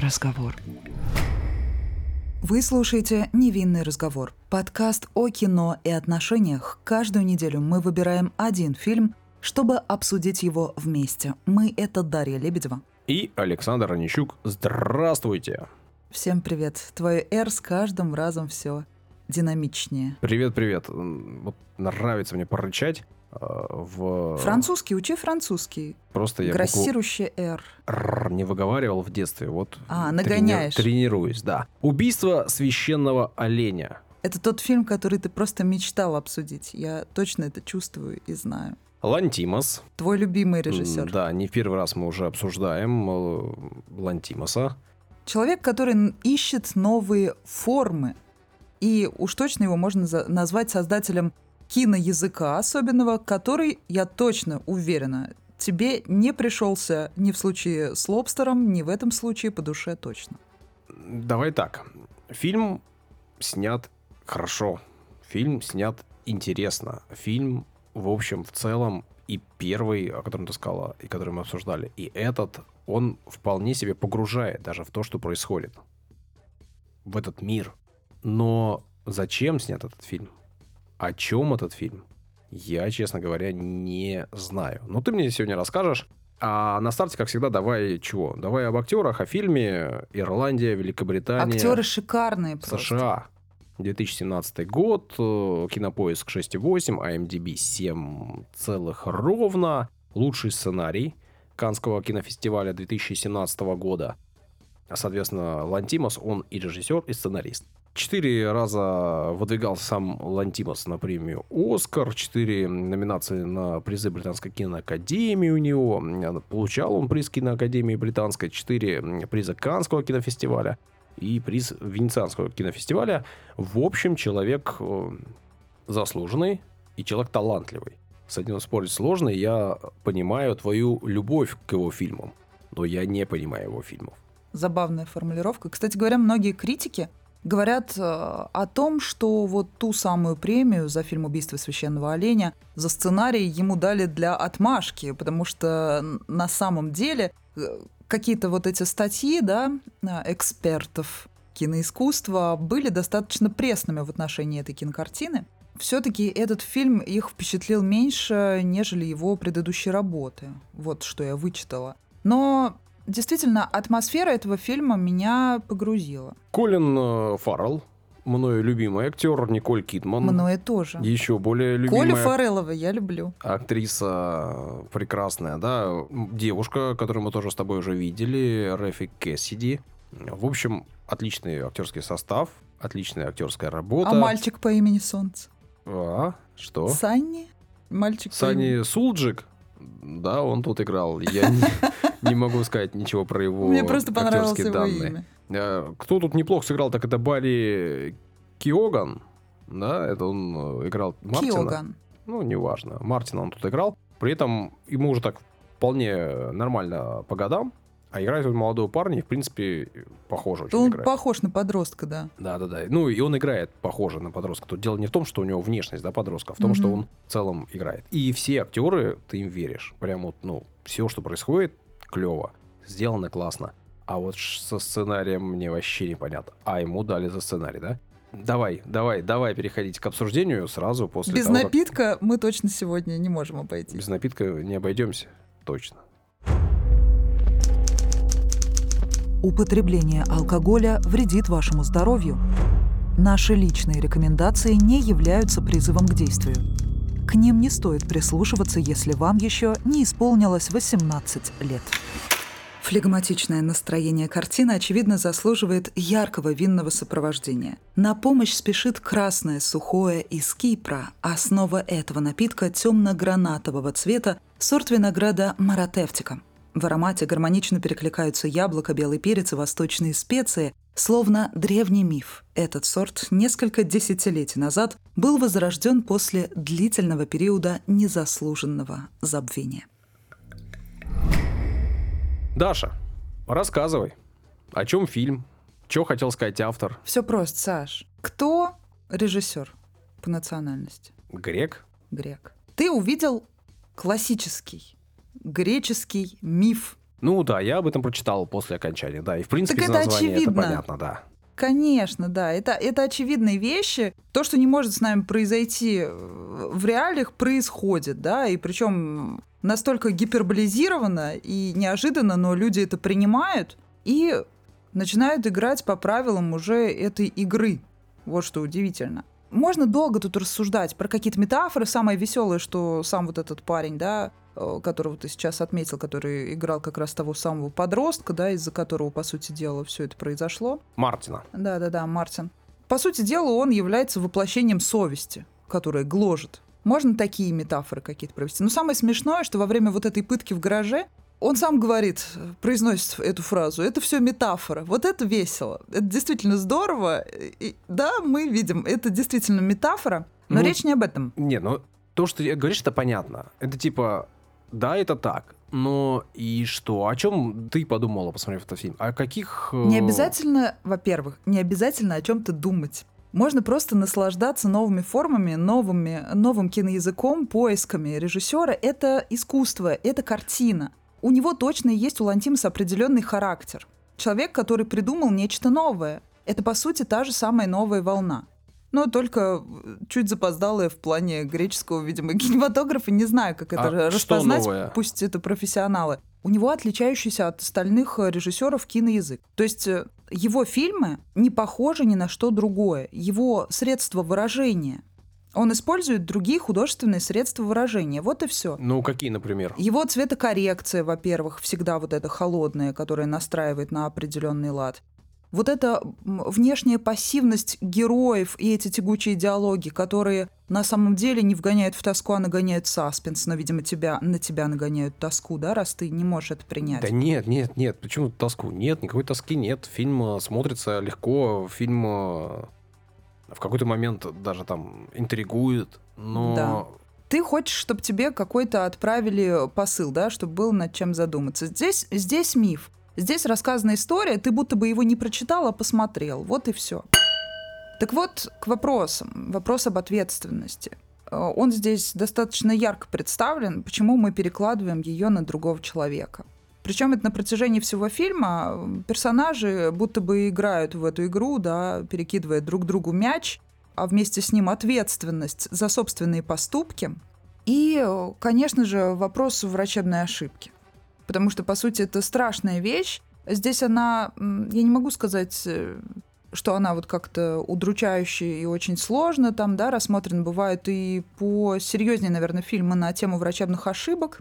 разговор. Вы слушаете «Невинный разговор» — подкаст о кино и отношениях. Каждую неделю мы выбираем один фильм, чтобы обсудить его вместе. Мы — это Дарья Лебедева. И Александр Онищук. Здравствуйте! Всем привет. Твое «Р» с каждым разом все динамичнее. Привет-привет. Вот нравится мне порычать. Э, В... Французский, учи французский. Просто я Грассирующий букву «р» не выговаривал в детстве. Вот А, трени- нагоняешь. Тренируюсь, да. Убийство священного оленя. Это тот фильм, который ты просто мечтал обсудить. Я точно это чувствую и знаю. Лантимос. Твой любимый режиссер. Да, не в первый раз мы уже обсуждаем э, Лантимоса. Человек, который ищет новые формы. И уж точно его можно назвать создателем киноязыка особенного, который, я точно уверена, тебе не пришелся ни в случае с Лобстером, ни в этом случае по душе точно. Давай так. Фильм снят хорошо. Фильм снят интересно. Фильм, в общем, в целом, и первый, о котором ты сказала, и который мы обсуждали, и этот, он вполне себе погружает даже в то, что происходит. В этот мир. Но зачем снят этот фильм? О чем этот фильм? Я, честно говоря, не знаю. Но ты мне сегодня расскажешь. А на старте, как всегда, давай чего? Давай об актерах, о фильме Ирландия, Великобритания, Актеры шикарные просто. США. 2017 год, э, кинопоиск 6,8, IMDb 7 целых ровно. Лучший сценарий Канского кинофестиваля 2017 года. Соответственно, Лантимос, он и режиссер, и сценарист. Четыре раза выдвигался сам Лантимос на премию «Оскар», четыре номинации на призы Британской киноакадемии у него. Получал он приз киноакадемии британской, четыре приза Канского кинофестиваля и приз Венецианского кинофестиваля. В общем, человек э, заслуженный и человек талантливый. С этим спорить сложно, я понимаю твою любовь к его фильмам, но я не понимаю его фильмов. Забавная формулировка. Кстати говоря, многие критики говорят э, о том, что вот ту самую премию за фильм «Убийство священного оленя» за сценарий ему дали для отмашки, потому что на самом деле э, какие-то вот эти статьи, да, э, экспертов киноискусства были достаточно пресными в отношении этой кинокартины. Все-таки этот фильм их впечатлил меньше, нежели его предыдущие работы. Вот что я вычитала. Но действительно, атмосфера этого фильма меня погрузила. Колин э, Фаррелл, мною любимый актер, Николь Кидман. Мною тоже. Еще более Колю любимая Фарелова я люблю. актриса э, прекрасная, да, девушка, которую мы тоже с тобой уже видели, Рэфи Кэссиди. В общем, отличный актерский состав, отличная актерская работа. А мальчик по имени Солнце? А, что? Санни? Мальчик по имени... Сани Сулджик, да, он тут играл. Я не, не могу сказать ничего про его Мне просто понравилось его данные. имя. Э, Кто тут неплохо сыграл, так это Барри Киоган. Да, это он э, играл Мартина. Киоган. Ну, неважно. Мартина он тут играл. При этом ему уже так вполне нормально по годам. А играет он молодого парня, и, в принципе, похоже очень Он играет. похож на подростка, да. Да, да, да. Ну, и он играет похоже на подростка. Тут дело не в том, что у него внешность, да, подростка, а в том, Мгм. что он в целом играет. И все актеры, ты им веришь. Прям вот, ну, все, что происходит, клево. Сделано классно. А вот со сценарием мне вообще непонятно. А ему дали за сценарий, да? Давай, давай, давай переходить к обсуждению сразу после Без того, как- напитка мы точно сегодня не можем обойтись. Без напитка не обойдемся. Точно. Употребление алкоголя вредит вашему здоровью. Наши личные рекомендации не являются призывом к действию. К ним не стоит прислушиваться, если вам еще не исполнилось 18 лет. Флегматичное настроение картины, очевидно, заслуживает яркого винного сопровождения. На помощь спешит красное сухое из Кипра. Основа этого напитка темно-гранатового цвета, сорт винограда Маратевтика. В аромате гармонично перекликаются яблоко, белый перец и восточные специи, словно древний миф. Этот сорт несколько десятилетий назад был возрожден после длительного периода незаслуженного забвения. Даша, рассказывай. О чем фильм? Что хотел сказать автор? Все просто, Саш. Кто режиссер по национальности? Грек? Грек. Ты увидел классический греческий миф Ну да, я об этом прочитал после окончания, да. И в принципе Так это названия очевидно. это понятно, да. Конечно, да. Это, это очевидные вещи. То, что не может с нами произойти э, в реалиях, происходит, да, и причем настолько гиперболизировано и неожиданно, но люди это принимают и начинают играть по правилам уже этой игры. Вот что удивительно. Можно долго тут рассуждать про какие-то метафоры. Самое веселое, что сам вот этот парень, да, которого ты сейчас отметил, который играл как раз того самого подростка, да, из-за которого, по сути дела, все это произошло. Мартина. Да-да-да, Мартин. По сути дела, он является воплощением совести, которая гложет. Можно такие метафоры какие-то провести. Но самое смешное, что во время вот этой пытки в гараже он сам говорит, произносит эту фразу, это все метафора. Вот это весело. Это действительно здорово. И, да, мы видим, это действительно метафора. Но Ну, речь не об этом. Не, ну то, что ты говоришь, это понятно. Это типа, да, это так. Но и что? О чем ты подумала, посмотрев этот фильм? О каких... э, Не обязательно, во-первых, не обязательно о чем-то думать. Можно просто наслаждаться новыми формами, новыми, новым киноязыком, поисками режиссера. Это искусство, это картина. У него точно есть у Лантимаса определенный характер. Человек, который придумал нечто новое. Это, по сути, та же самая новая волна. Но только чуть запоздалая в плане греческого, видимо, кинематографа. Не знаю, как это А распознать, пусть это профессионалы. У него отличающийся от остальных э, режиссеров киноязык. То есть э, его фильмы не похожи ни на что другое. Его средства выражения. Он использует другие художественные средства выражения. Вот и все. Ну, какие, например? Его цветокоррекция, во-первых, всегда вот эта холодная, которая настраивает на определенный лад. Вот эта внешняя пассивность героев и эти тягучие диалоги, которые на самом деле не вгоняют в тоску, а нагоняют саспенс, но, видимо, тебя, на тебя нагоняют тоску, да, раз ты не можешь это принять. Да нет, нет, нет, почему тоску? Нет, никакой тоски нет. Фильм э, смотрится легко, фильм э, в какой-то момент даже там интригует, но... Да. Ты хочешь, чтобы тебе какой-то отправили посыл, да, чтобы было над чем задуматься. Здесь, здесь миф. Здесь рассказана история, ты будто бы его не прочитал, а посмотрел. Вот и все. Так вот, к вопросам. Вопрос об ответственности. Э, Он здесь достаточно ярко представлен, почему мы перекладываем ее на другого человека. Причем это на протяжении всего фильма персонажи будто бы играют в эту игру, да, перекидывая друг другу мяч, а вместе с ним ответственность за собственные поступки. И, конечно же, вопрос врачебной ошибки. Потому что, по сути, это страшная вещь. Здесь она, я не могу сказать, э, что она вот как-то удручающая и очень сложно там, да, рассмотрена. Бывают и по серьезнее, наверное, фильмы на тему врачебных ошибок.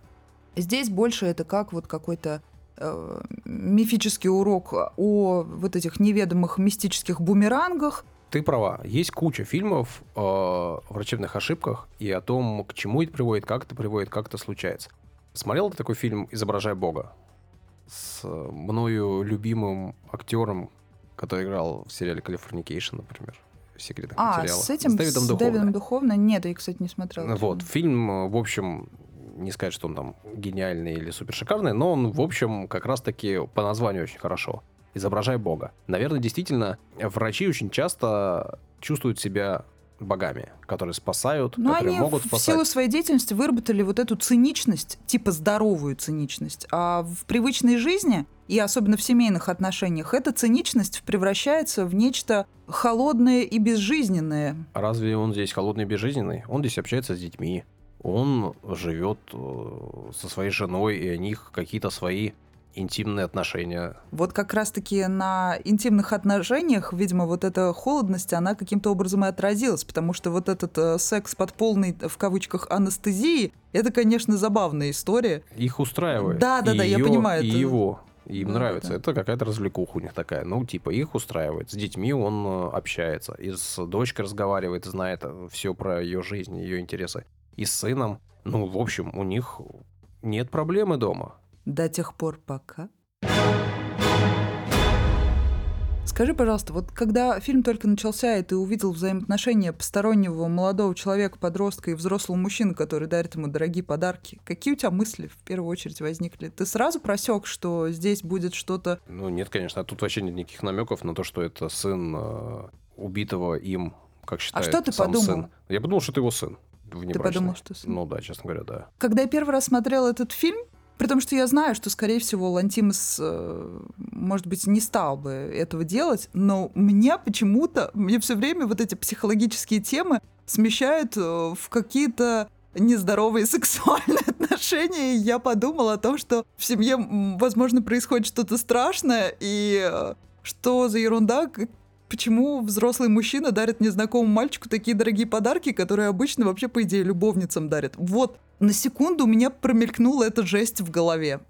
Здесь больше это как вот какой-то э, мифический урок о вот этих неведомых мистических бумерангах, Ты права. Есть куча фильмов э, о врачебных ошибках и о том, к чему это приводит, как это приводит, как это случается. Смотрел ты такой фильм «Изображая Бога» с э, мною любимым актером, который играл в сериале «Калифорникейшн», например, секретных А, материалах. с этим, с Дэвидом Дэвидом, Духовны. Духовно? Нет, я, кстати, не смотрела. Ну Вот, фильм, э, в общем, не сказать, что он там гениальный или супер шикарный, но он, в общем, как раз-таки по названию очень хорошо. «Изображая Бога». Наверное, действительно, врачи очень часто чувствуют себя богами, которые спасают, Но которые Ну, они могут в спасать. силу своей деятельности выработали вот эту циничность, типа здоровую циничность. А в привычной жизни, и особенно в семейных отношениях, эта циничность превращается в нечто холодное и безжизненное. Разве он здесь холодный и безжизненный? Он здесь общается с детьми. Он живет э, со своей женой, и у них какие-то свои интимные отношения. Вот как раз-таки на интимных отношениях, видимо, вот эта холодность, она каким-то образом и отразилась, потому что вот этот э, секс под полной, в кавычках, анестезией, это, конечно, забавная история. Их устраивает. Да-да-да, И я её, понимаю, И это- его. Им Да, нравится. да. Это какая-то развлекуха у них такая. Ну, типа, их устраивает. С детьми он э, общается. И с дочкой разговаривает, знает все про ее жизнь, ее интересы. И с сыном. Ну, в общем, у них нет проблемы дома. До тех пор, пока. Скажи, пожалуйста, вот когда фильм только начался, и ты увидел взаимоотношения постороннего молодого человека, подростка и взрослого мужчины, который дарит ему дорогие подарки, какие у тебя мысли в первую очередь возникли? Ты сразу просек, что здесь будет что-то... Ну, нет, конечно. Тут вообще нет никаких намеков на то, что это сын э, убитого им, как считает А что ты подумал? сын. Я подумал, что это его сын. внебрачный. подумал, что сын? Ну да, честно говоря, да. Когда я первый раз смотрела этот фильм, При том, что я знаю, что, скорее всего, Лантимас, э, может быть, не стал бы этого делать, но мне почему-то, мне все время вот эти психологические темы смещают э, в какие-то нездоровые сексуальные отношения, и я подумала о том, что в семье, возможно, происходит что-то страшное, и э, что за ерунда, почему взрослый мужчина дарит незнакомому мальчику такие дорогие подарки, которые обычно вообще, по идее, любовницам дарят. Вот, на секунду у меня промелькнула эта жесть в голове.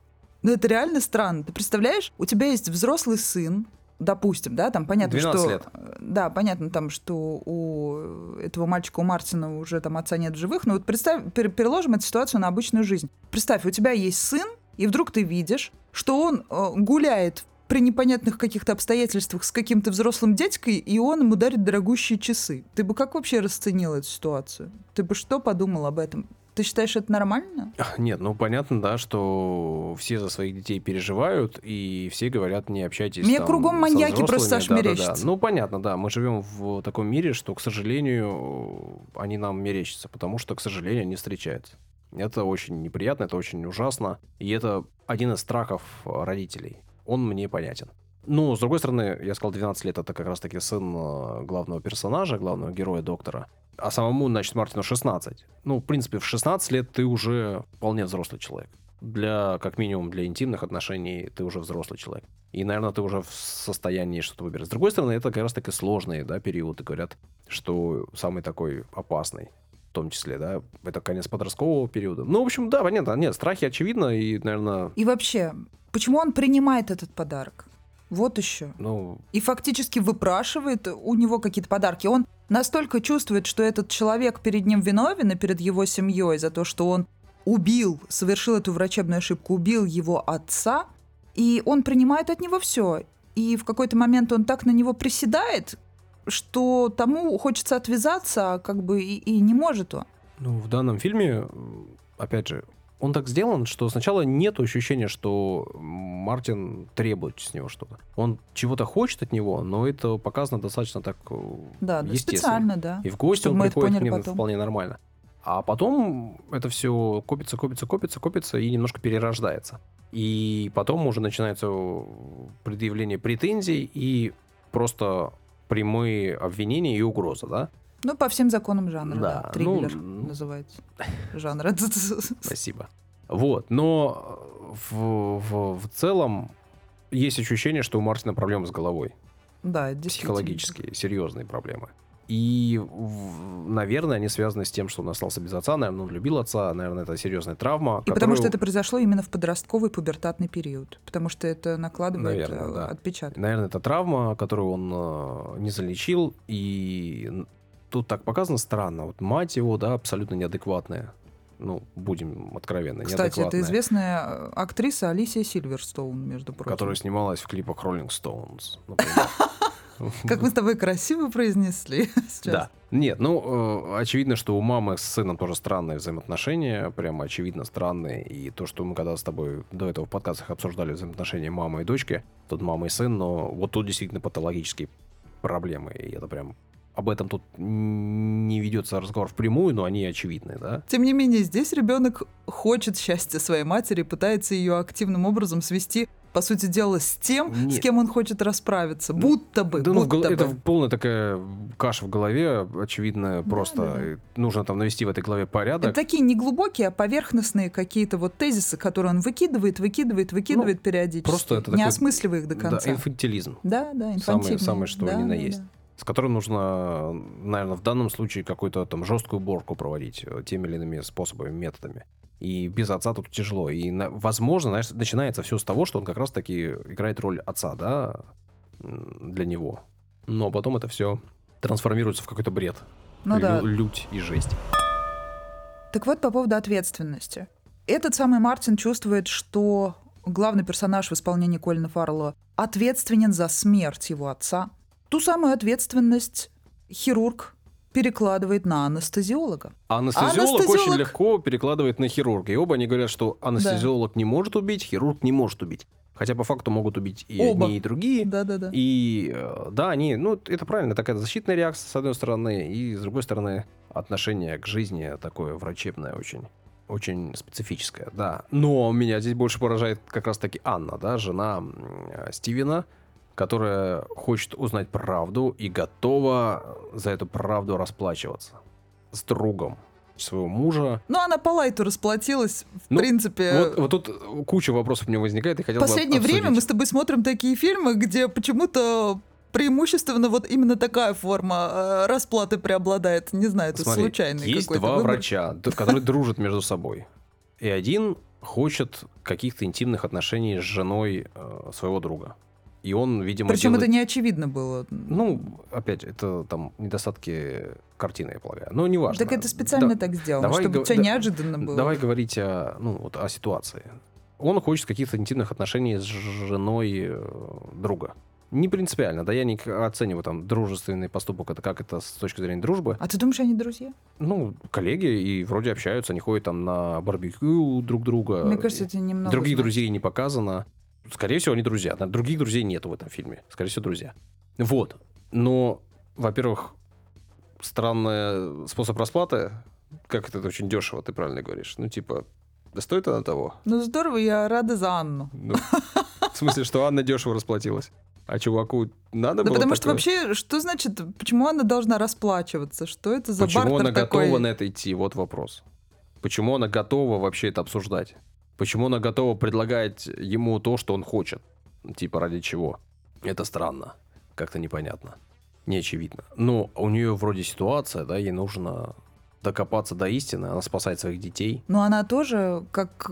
Но это реально странно. Ты представляешь, у тебя есть взрослый сын, допустим, да, там понятно, что... лет. Да, понятно там, что у этого мальчика, у Мартина уже там отца нет в живых, но вот представь, переложим эту ситуацию на обычную жизнь. Представь, у тебя есть сын, и вдруг ты видишь, что он э, гуляет при непонятных каких-то обстоятельствах с каким-то взрослым дядькой, и он ему дарит дорогущие часы. Ты бы как вообще расценил эту ситуацию? Ты бы что подумал об этом? Ты считаешь это нормально? Нет, ну понятно, да, что все за своих детей переживают, и все говорят, не общайтесь Мне там, кругом маньяки просто, Саш, да, мерещатся. Да, да. Ну понятно, да, мы живем в таком мире, что, к сожалению, они нам мерещатся, потому что, к сожалению, они встречаются. Это очень неприятно, это очень ужасно, и это один из страхов родителей он мне понятен. Ну, с другой стороны, я сказал, 12 лет это как раз-таки сын э, главного персонажа, главного героя доктора. А самому, значит, Мартину 16. Ну, в принципе, в 16 лет ты уже вполне взрослый человек. Для, как минимум, для интимных отношений ты уже взрослый человек. И, наверное, ты уже в состоянии что-то выбирать. С другой стороны, это как раз-таки сложные да, периоды. Говорят, что самый такой опасный в том числе, да, это конец подросткового периода. Ну, в общем, да, понятно, нет, страхи очевидно, и, наверное... И вообще, Почему он принимает этот подарок? Вот еще. Ну... И фактически выпрашивает у него какие-то подарки. Он настолько чувствует, что этот человек перед ним виновен и перед его семьей за то, что он убил, совершил эту врачебную ошибку, убил его отца, и он принимает от него все. И в какой-то момент он так на него приседает, что тому хочется отвязаться, а как бы и, и не может он. Ну, в данном фильме, опять же, он так сделан, что сначала нет ощущения, что Мартин требует с него что-то. Он чего-то хочет от него, но это показано достаточно так э, да, естественно. специально, да. И в гости он приходит к ним вполне нормально. А потом это все копится, копится, копится, копится и немножко перерождается. И потом уже начинается предъявление претензий и просто прямые обвинения и угрозы, да? Ну, по всем законам жанра, да. да. Триллер ну, называется жанр. Спасибо. Вот, но в, в, в целом есть ощущение, что у Мартина проблемы с головой. Да, Психологические, серьезные проблемы. И, наверное, они связаны с тем, что он остался без отца, наверное, он любил отца, наверное, это серьезная травма. И которую... потому что это произошло именно в подростковый пубертатный период, потому что это накладывает наверное, да. отпечаток. Наверное, это травма, которую он э, не залечил, и тут так показано странно. Вот мать его, да, абсолютно неадекватная. Ну, будем откровенны, Кстати, это известная э, актриса Алисия Сильверстоун, между прочим. Которая снималась в клипах Rolling Stones, Как мы с тобой красиво произнесли сейчас. Да. Нет, ну, э, очевидно, что у мамы с сыном тоже странные взаимоотношения, прямо очевидно странные. И то, что мы когда с тобой до этого в подкастах обсуждали взаимоотношения мамы и дочки, тут мама и сын, но вот тут действительно патологические проблемы, и это прям об этом тут не ведется разговор впрямую, но они очевидны, да? Тем не менее, здесь ребенок хочет счастья своей матери, пытается ее активным образом свести по сути дела, с тем, Нет. с кем он хочет расправиться. Ну, будто бы. Да, ну, будто ну, бы. это полная такая каша в голове, очевидно, просто да, да. нужно там навести в этой голове порядок. Это такие неглубокие, а поверхностные какие-то вот тезисы, которые он выкидывает, выкидывает, выкидывает ну, периодически. Просто это не такой, осмысливая их до конца. Да, инфантилизм. Да, да, инфантильный. Самое, самое что да, ни на да, есть. Да с которым нужно, наверное, в данном случае какую-то там жесткую уборку проводить э, теми или иными способами, методами. И без отца тут тяжело. И, возможно, знаешь, начинается все с того, что он как раз-таки играет роль отца, да, для него. Но потом это все трансформируется в какой-то бред. Ну Лю- да. Лють и жесть. Так вот, по поводу ответственности. Этот самый Мартин чувствует, что главный персонаж в исполнении Колина Фаррелла ответственен за смерть его отца, Ту самую ответственность хирург перекладывает на анестезиолога. Анестезиолог, анестезиолог очень легко перекладывает на хирурга. И оба они говорят, что анестезиолог да. не может убить, хирург не может убить. Хотя по факту могут убить и Оба. одни, и другие. Да, да, да. И э, да, они, ну, это правильно, такая защитная реакция, с одной стороны, и с другой стороны, отношение к жизни такое врачебное очень. очень специфическая, да. Но меня здесь больше поражает как раз-таки Анна, да, жена э, Стивена, которая хочет узнать правду и готова за эту правду расплачиваться с другом своего мужа. Ну, она по лайту расплатилась, в Ну, принципе. Вот, вот тут куча вопросов меня возникает, и хотел последнее бы время мы с тобой смотрим такие фильмы, где почему-то преимущественно вот именно такая форма э, расплаты преобладает. Не знаю, это Смотри, случайный есть какой-то два выбор. врача, которые дружат между собой. И один хочет каких-то интимных отношений с женой э, своего друга. И он, видимо, Причем делает- это не очевидно было. Ну, опять, это там недостатки картины, я полагаю. Но неважно. так это специально Да- так сделано, давай чтобы у тебя да- неожиданно было. Давай говорить о, ну, вот, о ситуации. Он хочет каких-то интимных отношений с женой э, друга. Не принципиально, да, я не оцениваю там дружественный поступок, это как это с точки зрения дружбы. А ты думаешь, они друзья? Ну, коллеги и вроде общаются, они ходят там на барбекю друг друга. Мне кажется, это немного... Других значит. друзей не показано. Скорее всего, они друзья. Других друзей нету в этом фильме. Скорее всего, друзья. Вот. Но, во-первых, странный способ расплаты. Как это, это очень дешево, ты правильно говоришь. Ну, типа, да стоит она того? Ну здорово, я рада за Анну. Ну, в смысле, что Анна дешево расплатилась. А чуваку надо Да было потому что такое? вообще, что значит, почему она должна расплачиваться? Что это за Почему бартер она такой? готова на это идти? Вот вопрос. Почему она готова вообще это обсуждать? Почему она готова предлагать ему то, что он хочет? Типа ради чего? Это странно. Как-то непонятно. Не очевидно. Но у нее вроде ситуация, да, ей нужно докопаться до истины. Она спасает своих детей. Но она тоже, как,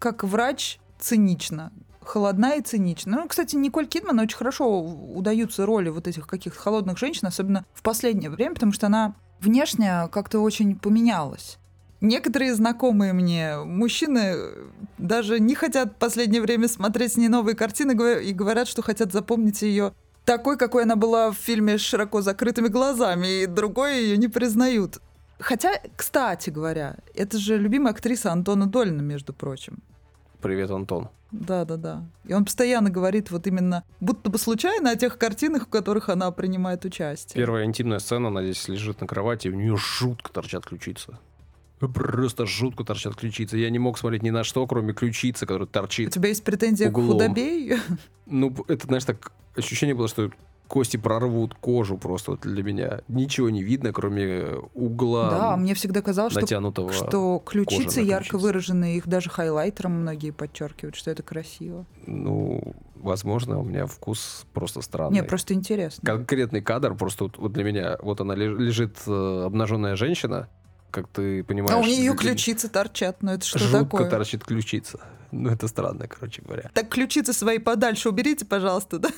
как врач, цинична. Холодна и цинична. Ну, кстати, Николь Кидман очень хорошо удаются роли вот этих каких-то холодных женщин, особенно в последнее время, потому что она внешне как-то очень поменялась. Некоторые знакомые мне мужчины даже не хотят в последнее время смотреть с ней новые картины и говорят, что хотят запомнить ее такой, какой она была в фильме с широко закрытыми глазами, и другой ее не признают. Хотя, кстати говоря, это же любимая актриса Антона Долина, между прочим. Привет, Антон. Да, да, да. И он постоянно говорит вот именно, будто бы случайно о тех картинах, в которых она принимает участие. Первая интимная сцена, она здесь лежит на кровати, и у нее жутко торчат ключицы. Просто жутко торчат ключицы. Я не мог смотреть ни на что, кроме ключицы, которая У торчит. тебя есть претензия к углом. худобе? Ну, это, знаешь, так ощущение было, что кости прорвут кожу просто вот для меня. Ничего не видно, кроме угла Да, мне всегда казалось, что, натянутого. что ключицы на ярко ключице. выражены, их даже хайлайтером многие подчеркивают, что это красиво. Ну, возможно, у меня вкус просто странный. Не, просто интересно. Конкретный кадр просто вот, вот для меня. Вот она леж- лежит э, обнаженная женщина, как ты понимаешь. А у нее ключицы торчат, ну это что Жутко такое? торчит ключица. Ну, это странно, короче говоря. Так ключицы свои подальше уберите, пожалуйста, да?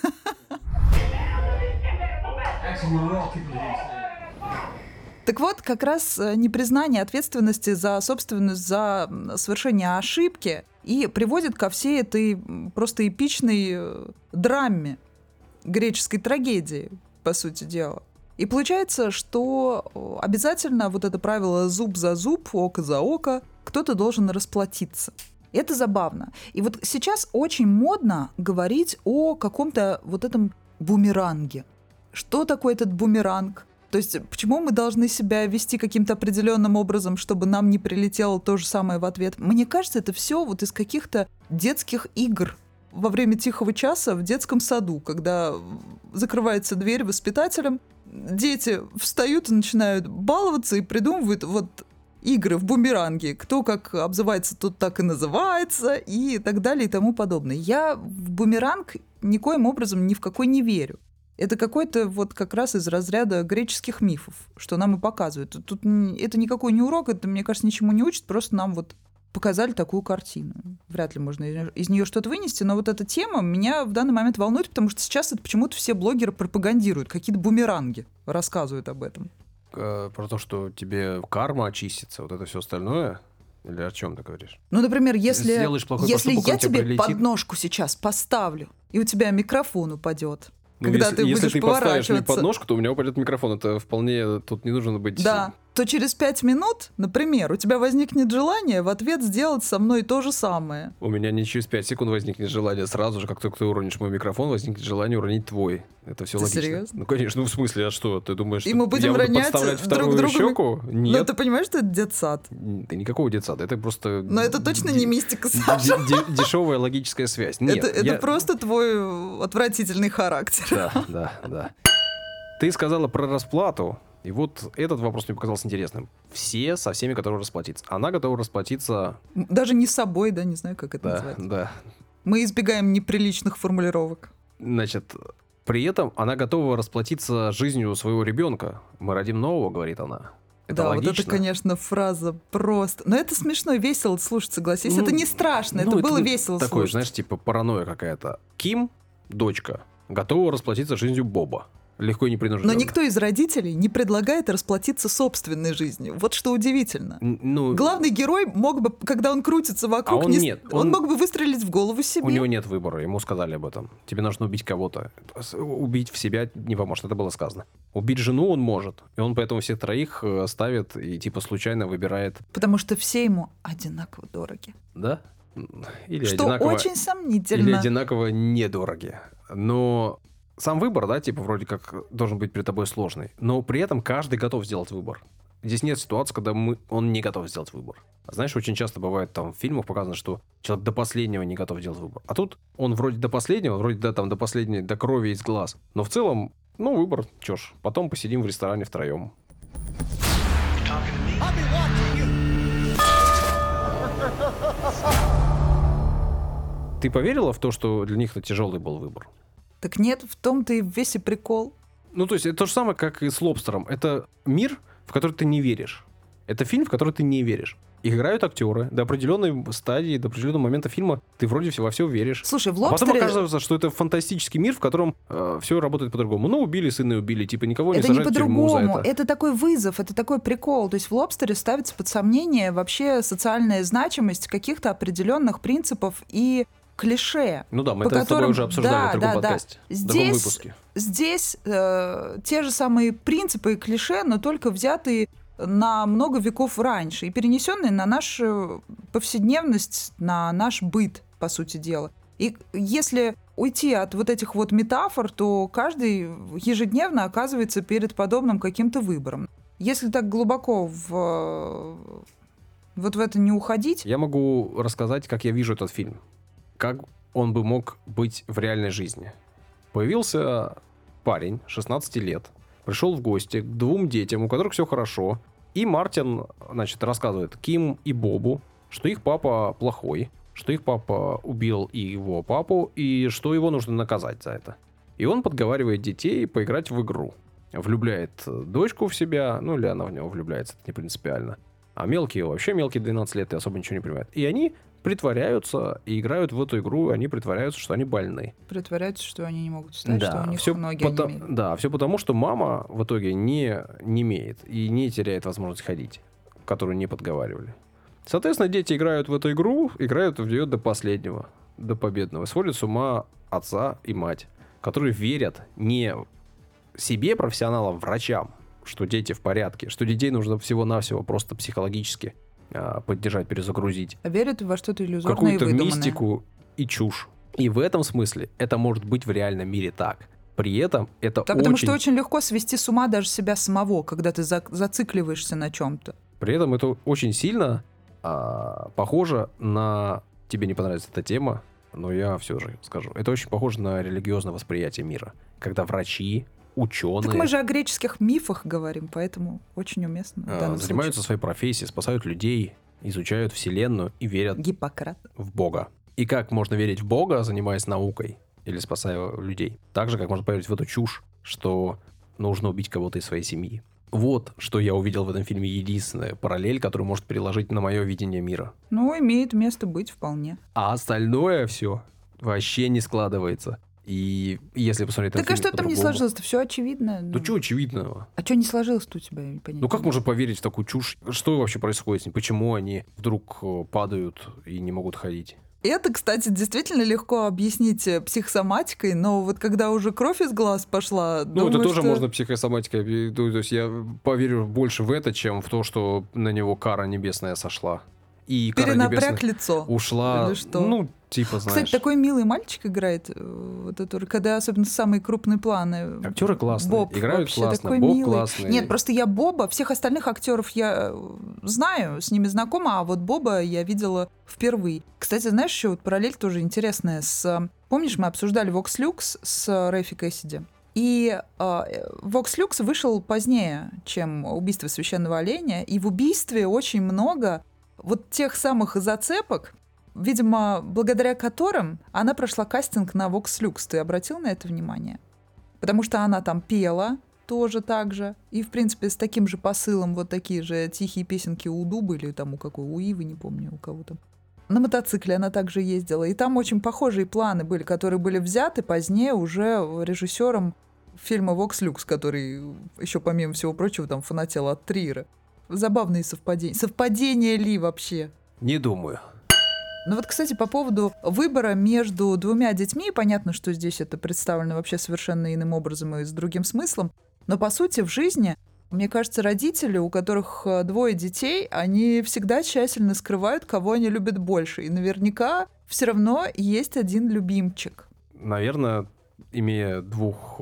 Так вот, как раз э, непризнание ответственности за собственность, за совершение ошибки и приводит ко всей этой просто эпичной э, драме греческой трагедии, по сути дела. И получается, что э, обязательно вот это правило зуб за зуб, око за око, кто-то должен расплатиться. Это забавно. И вот сейчас очень модно говорить о каком-то вот этом бумеранге. Что такое этот бумеранг? То есть почему мы должны себя вести каким-то определенным образом, чтобы нам не прилетело то же самое в ответ? Мне кажется, это все вот из каких-то детских игр во время тихого часа в детском саду, когда закрывается дверь воспитателям, дети встают и начинают баловаться и придумывают вот игры в бумеранге. Кто как обзывается, тот так и называется, и так далее и тому подобное. Я в бумеранг никоим образом ни в какой не верю. Это какой-то вот как раз из разряда греческих мифов, что нам и показывают. Тут- это никакой не урок, это, мне кажется, ничему не учит, просто нам вот показали такую картину. Вряд ли можно из- нее что-то вынести, но вот эта тема меня в данный момент волнует, потому что сейчас это почему-то все блогеры пропагандируют, какие-то бумеранги рассказывают об этом. Э, про то, что тебе карма очистится, вот это все остальное. Или о чем ты говоришь? Ну, например, если, Сделаешь плохой если поступок, я тебе прилетит. подножку сейчас поставлю, и у тебя микрофон упадет, Ну, когда если, ты если будешь ты поставишь мне подножку, то у меня упадет микрофон. Это вполне... Тут не нужно быть Да. То через пять минут, например, у тебя возникнет желание в ответ сделать со мной то же самое. У меня не через 5 секунд возникнет желание, сразу же, как только ты уронишь мой микрофон, возникнет желание уронить твой. Это все Ты логично. серьезно? Ну, конечно, ну в смысле, а что? Ты думаешь, И мы будем я буду ронять подставлять друг вторую другу ми- щеку? Но Нет. ты понимаешь, что это детсад? Да никакого детсада, это просто... Но это точно не мистика, Саша. дешевая логическая связь. Нет, это это я- просто твой отвратительный характер. Да, да, да. Ты сказала про расплату, и вот этот вопрос мне показался интересным. Все со всеми готовы расплатиться. Она готова расплатиться... Даже не с собой, да, не знаю, как это Да, называется. да. Мы избегаем неприличных формулировок. Значит, при этом она готова расплатиться жизнью своего ребенка. Мы родим нового, говорит она. Это да, логично. вот это, конечно, фраза просто. Но это смешно весело слушать, согласись. Ну, это не страшно, Ну, это было весело Такое, слушать. знаешь, типа паранойя какая-то. Ким, дочка, готова расплатиться жизнью Боба. Легко и непринужденно. Но никто из родителей не предлагает расплатиться собственной жизнью. Вот что удивительно. Ну, Главный герой мог бы, когда он крутится вокруг, А он не нет, он... он- мог бы выстрелить в голову себе. у него нет выбора, ему сказали об этом. Тебе нужно убить кого-то. Убить в себя не поможет, это было сказано. Убить жену он может, и он поэтому всех троих э, ставит и типа случайно выбирает, Потому что все ему одинаково дороги. да? Или что одинаково... очень сомнительно. Или одинаково недороги. Но сам выбор, да, типа вроде как должен быть перед тобой сложный. Но при этом каждый готов сделать выбор. Здесь нет ситуации, когда мы, он не готов сделать выбор. Знаешь, очень часто бывает там в фильмах показано, что человек до последнего не готов делать выбор. А тут он вроде до последнего, вроде да, там до последней, до крови из глаз. Но в целом, ну, выбор, чё ж, потом посидим в ресторане втроем. Ты поверила в то, что для них это тяжелый был выбор? Так нет, в том-то и весь и прикол. Ну, то есть это то же самое, как и с Лобстером. Это мир, в который ты не веришь. Это фильм, в который ты не веришь. Играют актеры до определенной стадии, до определенного момента фильма ты вроде все во все веришь. Слушай, в А потом «Лобстере» оказывается, что это фантастический мир, в котором все работает по-другому. Ну, убили сына и убили, типа никого не это не сажают в тюрьму за по-другому. это. Это такой вызов, это такой прикол. То есть в «Лобстере» ставится под сомнение вообще социальная значимость каких-то определенных принципов и клише. Ну да, мы по это с тобой которым- уже обсуждали да, в другом да, да. подкасте, в другом Здесь выпуске. Здесь э, те же самые принципы и клише, но только взятые на много веков раньше и перенесенные на нашу повседневность, на наш быт, по сути дела. И если уйти от вот этих вот метафор, то каждый ежедневно оказывается перед подобным каким-то выбором. Если так глубоко в, вот в это не уходить, Я могу рассказать, как я вижу этот фильм. Как он бы мог быть в реальной жизни. Появился парень, 16 лет, пришел в гости к двум детям, у которых все хорошо. И Мартин, значит, рассказывает Ким и Бобу, что их папа плохой, что их папа убил и его папу, и что его нужно наказать за это. И он подговаривает детей поиграть в игру. Влюбляет дочку в себя, ну или она в него влюбляется, это не принципиально. А мелкие, вообще мелкие 12 лет и особо ничего не понимают. И они притворяются и играют в эту игру, они притворяются, что они больны. притворяются, что они не могут встать, что у них всё ноги пото-. Да, все потому, что мама в итоге не, не имеет и не теряет возможность ходить, которую не подговаривали. Соответственно, дети играют в эту игру, играют в нее до последнего, до победного. Сводят с ума отца и мать, которые верят не себе, профессионалам, врачам, что дети в порядке, что детей нужно всего-навсего просто психологически поддержать, перезагрузить А верят во что-то иллюзорное какую-то мистику и чушь. И в этом смысле это может быть в реальном мире так. При этом это Так, очень... потому что очень легко свести с ума даже себя самого, когда ты за- зацикливаешься на чем-то. При этом это очень сильно а, похоже на... Тебе не понравится эта тема, но я все же скажу. Это очень похоже на религиозное восприятие мира. Когда врачи, ученые Так мы же о греческих мифах говорим, поэтому очень уместно. а, занимаются своей профессией, спасают людей, изучают Вселенную и верят случае. Гиппократ. в Бога. И как можно верить в Бога, занимаясь наукой или спасая людей? Так же, как можно поверить в эту чушь, что нужно убить кого-то из своей семьи. Вот, что я увидел в этом фильме единственная параллель, которую может переложить на мое видение мира. Ну, имеет место быть вполне. А остальное все вообще не складывается. И если посмотреть Так а что там не сложилось-то? Все очевидно. Ну что очевидного? А что не сложилось-то у тебя? я не понятно. Ну как можно поверить в такую чушь? Что вообще происходит с ним? Почему они вдруг э, падают и не могут ходить? Это, кстати, действительно легко объяснить э, психосоматикой, но вот когда уже кровь из глаз пошла... Ну, думаю, это тоже что- можно психосоматикой. То есть я поверю больше в это, чем в то, что на него кара небесная сошла. И кара Перенапряг лицо. ушла. Или что? Ну, типа, знаешь. Кстати, такой милый мальчик играет, э, вот эту, когда особенно самые крупные планы. Актеры классные, Боб играют классно, такой Боб милый. классный. Нет, просто я Боба, всех остальных актеров я э, знаю, с ними знакома, а вот Боба я видела впервые. Кстати, знаешь, еще вот параллель тоже интересная с... Помнишь, мы обсуждали Vox Lux с э, Рэйфи Кэссиди? И э, Vox Lux вышел позднее, чем «Убийство священного оленя», и в «Убийстве» очень много вот тех самых зацепок, видимо, благодаря которым она прошла кастинг на Vox Lux. Ты обратил на это внимание? Потому что она там пела тоже так же. И, в принципе, с таким же посылом вот такие же тихие песенки у Дубы или там у какой, у Ивы, не помню, у кого там. На мотоцикле она также ездила. И там очень похожие планы были, которые были взяты позднее уже режиссером фильма «Вокс Люкс», который еще, помимо всего прочего, там фанател от Триера. Забавные совпадения. Совпадения ли вообще? Не думаю. Ну вот, кстати, по поводу выбора между двумя детьми, понятно, что здесь это представлено вообще совершенно иным образом и с другим смыслом, но по сути в жизни, мне кажется, родители, у которых э, двое детей, они всегда тщательно скрывают, кого они любят больше. И наверняка все равно есть один любимчик. Наверное, имея двух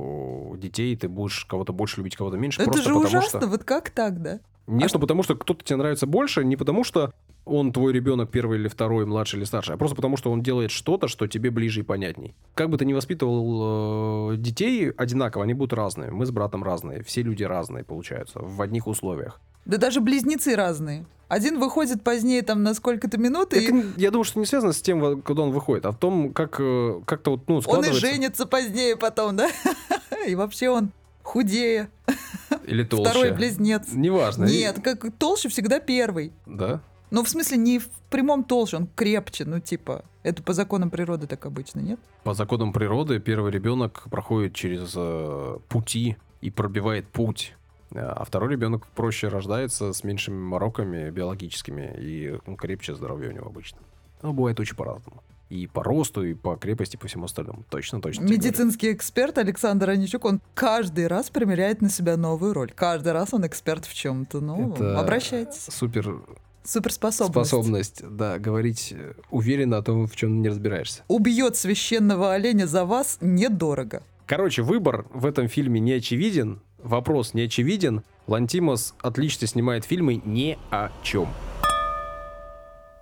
детей, ты будешь кого-то больше любить, кого-то меньше. Это же ужасно, что... вот как так, да? Нет, ну потому что кто-то тебе нравится больше, не потому что он твой ребенок первый или второй, младший или старший, а просто потому что он делает что-то, что тебе ближе и понятней. Как бы ты ни воспитывал э, детей одинаково, они будут разные. Мы с братом разные, все люди разные получаются в одних условиях. Да даже близнецы разные. Один выходит позднее там на сколько-то минут, и я думаю, что не связано с тем, когда он выходит, а в том, как э, как-то вот ну он и складывается женится позднее потом, да? И вообще он худее. или толще. Второй близнец. Неважно. Нет, как толще всегда первый. Да. Ну, в смысле, не в прямом толще, он крепче, ну, типа, это по законам природы так обычно, нет? По законам природы первый ребенок проходит через э, пути и пробивает путь. Э, А второй ребенок проще рождается с меньшими мороками биологическими и ну, крепче здоровье у него обычно. Но бывает очень по-разному. И по росту, и по крепости, и по всему остальному. Точно, точно. говорю. Медицинский эксперт Александр Аничук, он каждый раз примеряет на себя новую роль. Каждый раз он эксперт в чем-то. Ну, Это обращайтесь. Супер Суперспособность. способность, да, говорить э, уверенно о том, в чем не разбираешься. Убьет священного оленя за вас недорого. Короче, выбор в этом фильме не очевиден, вопрос не очевиден. Лантимос отлично снимает фильмы ни о чем.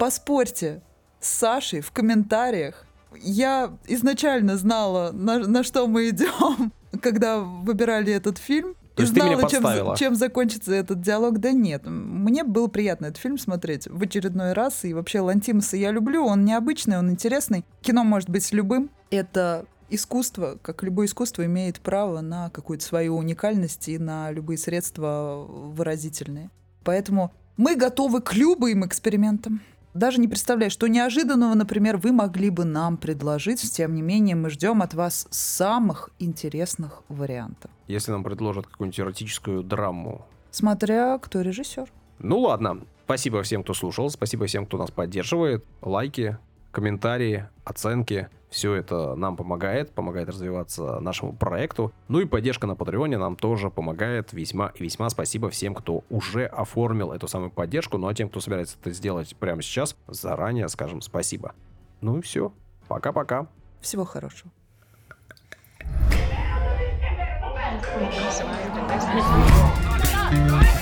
Поспорьте с Сашей в комментариях. Я изначально знала, на, на что мы идем, когда выбирали этот фильм. То есть ты меня знала, чем, чем закончится этот диалог. Да нет, мне было приятно этот фильм смотреть в очередной раз. И вообще Лантимуса я люблю, он необычный, он интересный. Кино может быть любым. Это искусство, как любое искусство, имеет право на какую-то свою уникальность и на любые средства выразительные. Поэтому мы готовы к любым экспериментам. Даже не представляю, что неожиданного, например, вы могли бы нам предложить. Тем не менее, мы ждем от вас самых интересных вариантов. Если нам предложат какую-нибудь эротическую драму. Смотря кто режиссер. Ну ладно. Спасибо всем, кто слушал. Спасибо всем, кто нас поддерживает. Лайки, комментарии, оценки. Все это нам помогает, помогает развиваться нашему проекту. Ну и поддержка на Патреоне нам тоже помогает весьма и весьма. Спасибо всем, кто уже оформил эту самую поддержку. Ну а тем, кто собирается это сделать прямо сейчас, заранее скажем спасибо. Ну и все. Пока-пока. Всего хорошего. in this.